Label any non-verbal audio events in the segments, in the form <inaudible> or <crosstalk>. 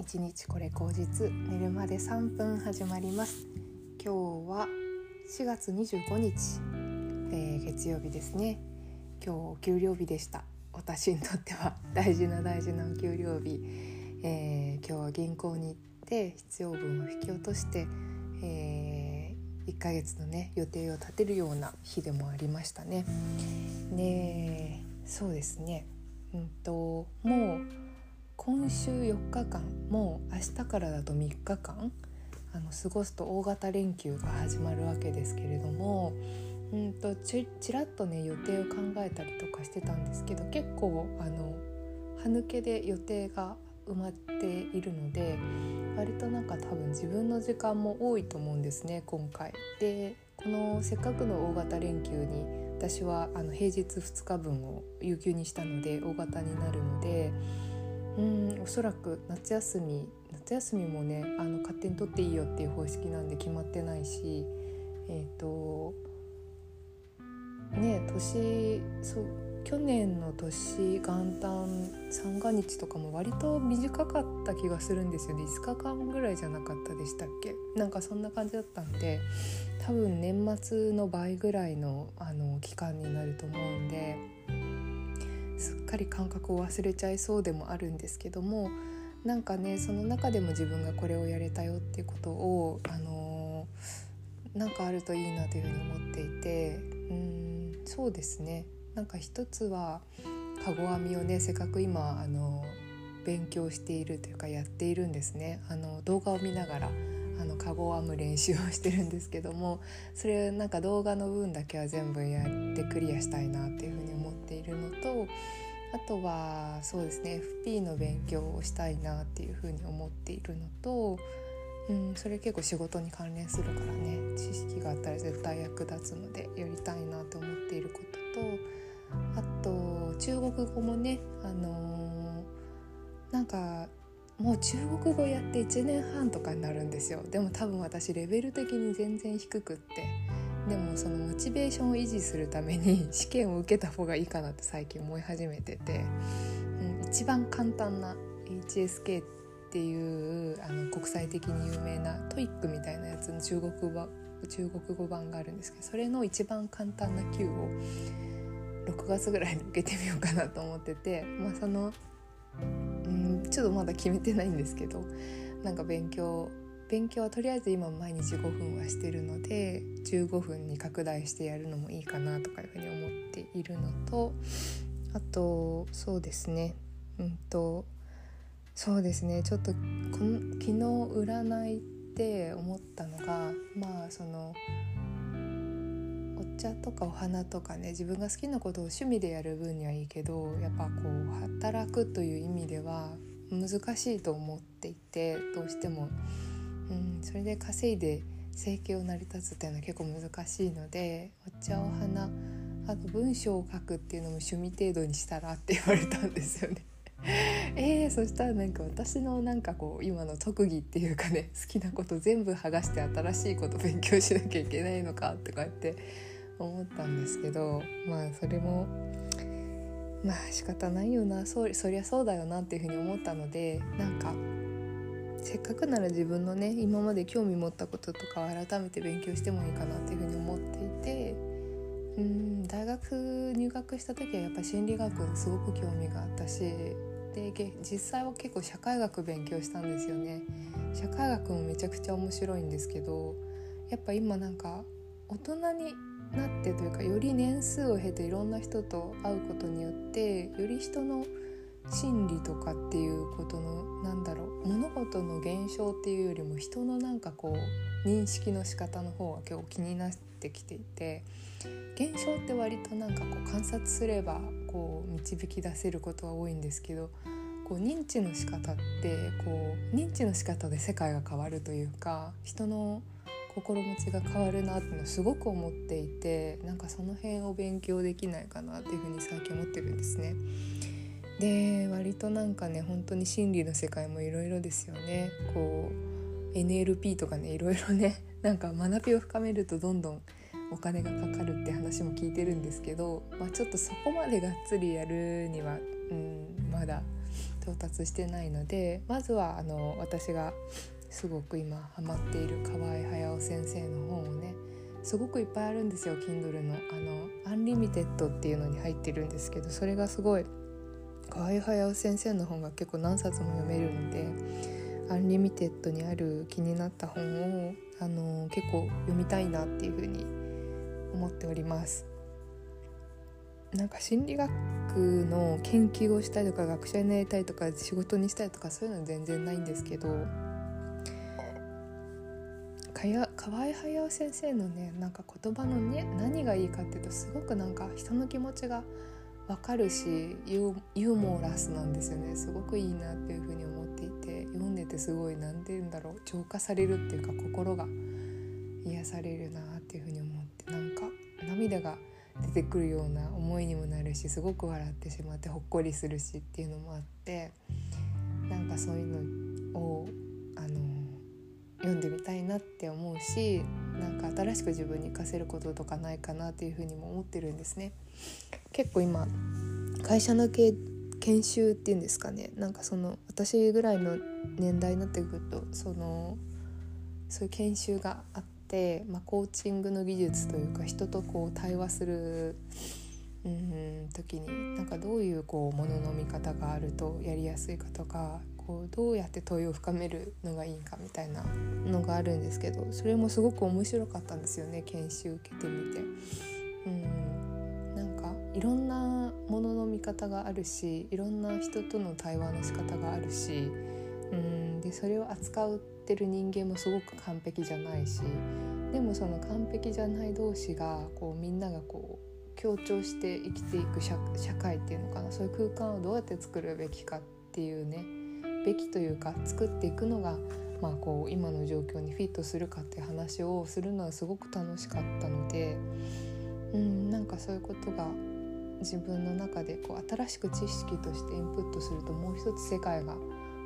一日これ口実寝るまで3分始まります。今日は4月25日、えー、月曜日ですね。今日お給料日でした。私にとっては。<laughs> 大事な大事なお給料日、えー、今日は銀行に行って必要分を引き落として、えー、1ヶ月のね予定を立てるような日でもありましたね。ねそうですね。うんともう今週4日間もう明日からだと3日間あの過ごすと大型連休が始まるわけですけれどもうんとちちらっとね予定を考えたりとかしてたんですけど結構あの歯抜けで予定が埋まっているので割となんか多分自分の時間も多いと思うんですね今回。でこのせっかくの大型連休に私はあの平日2日分を有給にしたので大型になるので。うんおそらく夏休み夏休みもねあの勝手に取っていいよっていう方式なんで決まってないしえっ、ー、とね年そう去年の年元旦三が日とかも割と短かった気がするんですよね。5日間ぐらいじゃなかったでしたっけ？なんかそんな感じだったんで多分年末の倍ぐらいのあの期間になると思うんですっかり感覚を忘れちゃいそうでもあるんですけどもなんかねその中でも自分がこれをやれたよっていうことを、あのー、なんかあるといいなというふうに思っていてうんそうですね。なんか一つはかご編みをねせっかく今、あのー、勉強しているというかやっているんですね。あの動画を見ながらあのカゴを編む練習をしてるんですけどもそれなんか動画の分だけは全部やってクリアしたいなっていうふうにているのとあとはそうですね FP の勉強をしたいなっていうふうに思っているのと、うん、それ結構仕事に関連するからね知識があったら絶対役立つのでやりたいなと思っていることとあと中国語もねあのー、なんかもう中国語やって1年半とかになるんですよ。でも多分私レベル的に全然低くってでもそのモチベーションを維持するために <laughs> 試験を受けた方がいいかなって最近思い始めてて、うん、一番簡単な HSK っていうあの国際的に有名な TOEIC みたいなやつの中国語中国語版があるんですけどそれの一番簡単な級を6月ぐらいに受けてみようかなと思ってて <laughs> まあそのうんちょっとまだ決めてないんですけどなんか勉強勉強はとりあえず今毎日5分はしてるので15分に拡大してやるのもいいかなとかいうふうに思っているのとあとそうですねうんとそうですねちょっとこの昨日占いって思ったのがまあそのお茶とかお花とかね自分が好きなことを趣味でやる分にはいいけどやっぱこう働くという意味では難しいと思っていてどうしても。うん、それで稼いで生計を成り立つっていうのは結構難しいのでお茶お花あと文章を書くっていうのも趣味程度にしたらって言われたんですよね。<laughs> えー、そしたらなんか私のなんかこう今の特技っていうかね好きなこと全部剥がして新しいこと勉強しなきゃいけないのかとかって思ったんですけどまあそれもまあ仕方ないよなそそりゃそうだよなっていうふうに思ったのでなんかせっかくなら自分のね今まで興味持ったこととかを改めて勉強してもいいかなっていうふうに思っていてうん大学入学した時はやっぱ心理学すごく興味があったしで実際は結構社会学勉強したんですよね。社会学もめちゃくちゃ面白いんですけどやっぱ今なんか大人になってというかより年数を経ていろんな人と会うことによってより人の心理とかっていうことのなんだろう物事の現象っていうよりも人のなんかこう認識の仕方の方が結構気になってきていて現象って割となんかこう観察すればこう導き出せることが多いんですけどこう認知の仕方ってこう認知の仕方で世界が変わるというか人の心持ちが変わるなっていうのをすごく思っていてなんかその辺を勉強できないかなっていうふうに最近思ってるんですね。で割となんかね本当に心理の世界もいろいろですよね。こう NLP とかねいろいろね <laughs> なんか学びを深めるとどんどんお金がかかるって話も聞いてるんですけど、まあ、ちょっとそこまでがっつりやるには、うん、まだ到達してないのでまずはあの私がすごく今ハマっている河合隼雄先生の本をねすごくいっぱいあるんですよ Kindle の。あの Unlimited っていうのに入ってるんですけどそれがすごい河合隼雄先生の本が結構何冊も読めるので Unlimited にある気になった本をあの結構読みたいなっていうふうに思っております。なんか心理学の研究をしたいとか学者になりたいとか仕事にしたいとかそういうのは全然ないんですけど河合隼先生のねなんか言葉のね何がいいかっていうとすごくなんか人の気持ちが分かるしユーモラスなんですよね。すごくいいなっていうふうに思っていて読んでてすごい何て言うんだろう。浄化されるっていうか心が癒されるなっていうふうに思ってなんか涙が出てくるような思いにもなるしすごく笑ってしまってほっこりするしっていうのもあってなんかそういうのをあの読んでみたいなって思うしなんか新しく自分に活かせることとかないかなっていうふうにも思ってるんですね。結構今会社の研修っていうんですかねなんかその私ぐらいの年代になってくるとそのそういう研修があって、まあ、コーチングの技術というか人とこう対話するうん時になんかどういうこうものの見方があるとやりやすいかとかこうどうやって問いを深めるのがいいかみたいなのがあるんですけどそれもすごく面白かったんですよね研修受けてみて。うんなんかいろんなものの見方があるしいろんな人との対話の仕方があるしうんでそれを扱ってる人間もすごく完璧じゃないしでもその完璧じゃない同士がこうみんながこう強調して生きていく社会っていうのかなそういう空間をどうやって作るべきかっていうねべきというか作っていくのが、まあ、こう今の状況にフィットするかっていう話をするのはすごく楽しかったので、うん、なんかそういうことが自分の中でこう新しく知識としてインプットするともう一つ世界が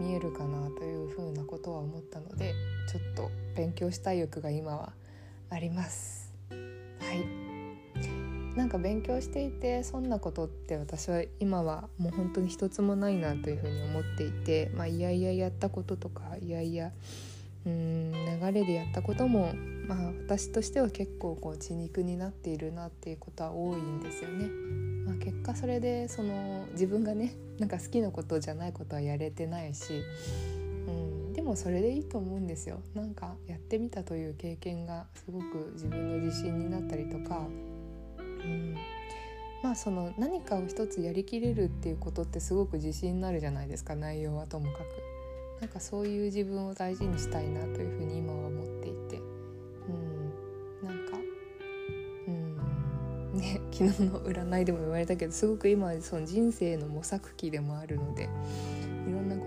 見えるかなというふうなことは思ったのでちょっと勉強したい欲が今はあります。はいなんか勉強していてそんなことって私は今はもう本当に一つもないなというふうに思っていて、まあ、いやいややったこととかいやいやうん流れでやったことも、まあ、私としては結構こう血肉になっているなっていうことは多いんですよね。まあ、結果それでその自分がねなんか好きなことじゃないことはやれてないし、うん、でもそれでいいと思うんですよ。なんかやってみたという経験がすごく自分の自信になったりとかうん。まあその何かを一つやりきれるっていうことってすごく自信になるじゃないですか内容はともかく。なんかそういう自分を大事にしたいなというふうに今は思っていて、うん、なんか、うん。ね、<laughs> 昨日の占いでも言われたけどすごく今その人生の模索期でもあるのでいろんなこ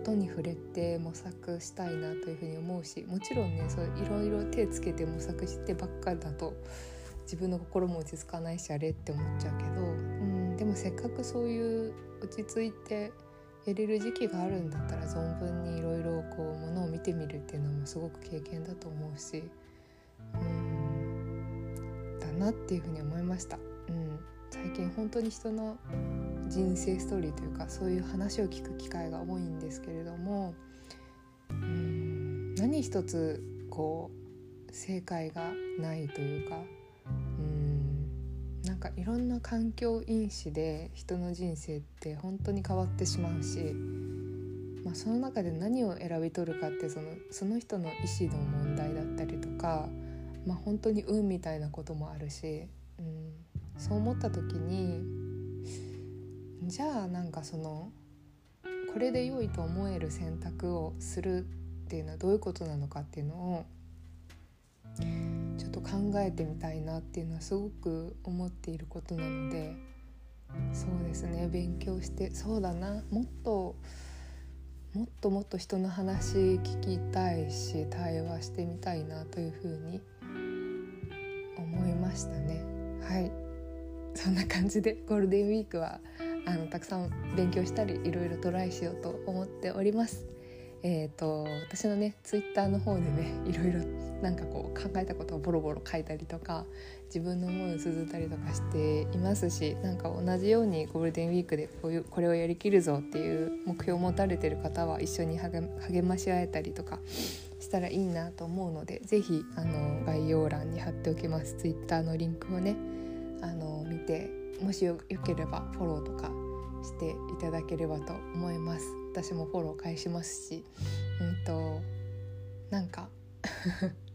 とに触れて模索したいなというふうに思うしもちろんねそういろいろ手つけて模索してばっかだと自分の心も落ち着かないしあれって思っちゃうけど、うん、でもせっかくそういう落ち着いてやれる時期があるんだったら存分にいろいろこうものを見てみるっていうのもすごく経験だと思うし、うん、だなっていうふうに思いました。うん、最近本当に人の人生ストーリーというかそういう話を聞く機会が多いんですけれども、うん、何一つこう正解がないというかうん。なんかいろんな環境因子で人の人生って本当に変わってしまうし、まあ、その中で何を選び取るかってそのその人の意思の問題だったりとか、まあ、本当に運みたいなこともあるし、うん、そう思った時にじゃあなんかそのこれで良いと思える選択をするっていうのはどういうことなのかっていうのを考えてみたいなっていうのはすごく思っていることなのでそうですね勉強してそうだなもっともっともっと人の話聞きたいし対話してみたいなというふうに思いましたね。はい。そんな感じでゴールデンウィークはあのたくさん勉強したりいろいろトライしようと思っております。えーと、と私のねツイッターの方でねいろいろなんかこう考えたことをボロボロ書いたりとか自分の思いを綴ったりとかしていますしなんか同じようにゴールデンウィークでこういうこれをやりきるぞっていう目標を持たれてる方は一緒に励まし合えたりとかしたらいいなと思うので是非概要欄に貼っておきます。Twitter のリンクをねあの見てもしよければフォローとかしていただければと思います。私もフォロー返しますしうんとなんか <laughs>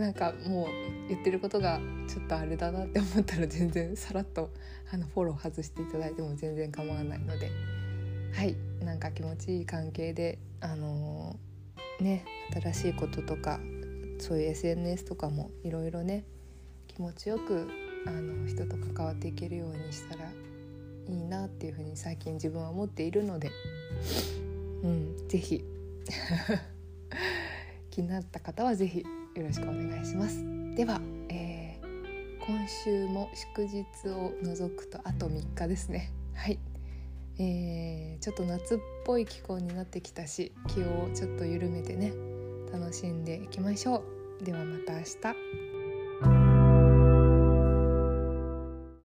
なんかもう言ってることがちょっとあれだなって思ったら全然さらっとあのフォロー外していただいても全然構わないので。はい。なんか気持ちいい関係であのー、ね新しいこととかそういう SNS とかもいろいろね気持ちよくあの人と関わっていけるようにしたらいいなっていうふうに最近自分は思っているので。うん。是非 <laughs> 気になった方は是非よろしくお願いします。では、えー、今週も祝日を除くとあと3日ですね。はい、えー、ちょっと夏っぽい気候になってきたし気をちょっと緩めてね楽しんでいきましょう。ではまた明日。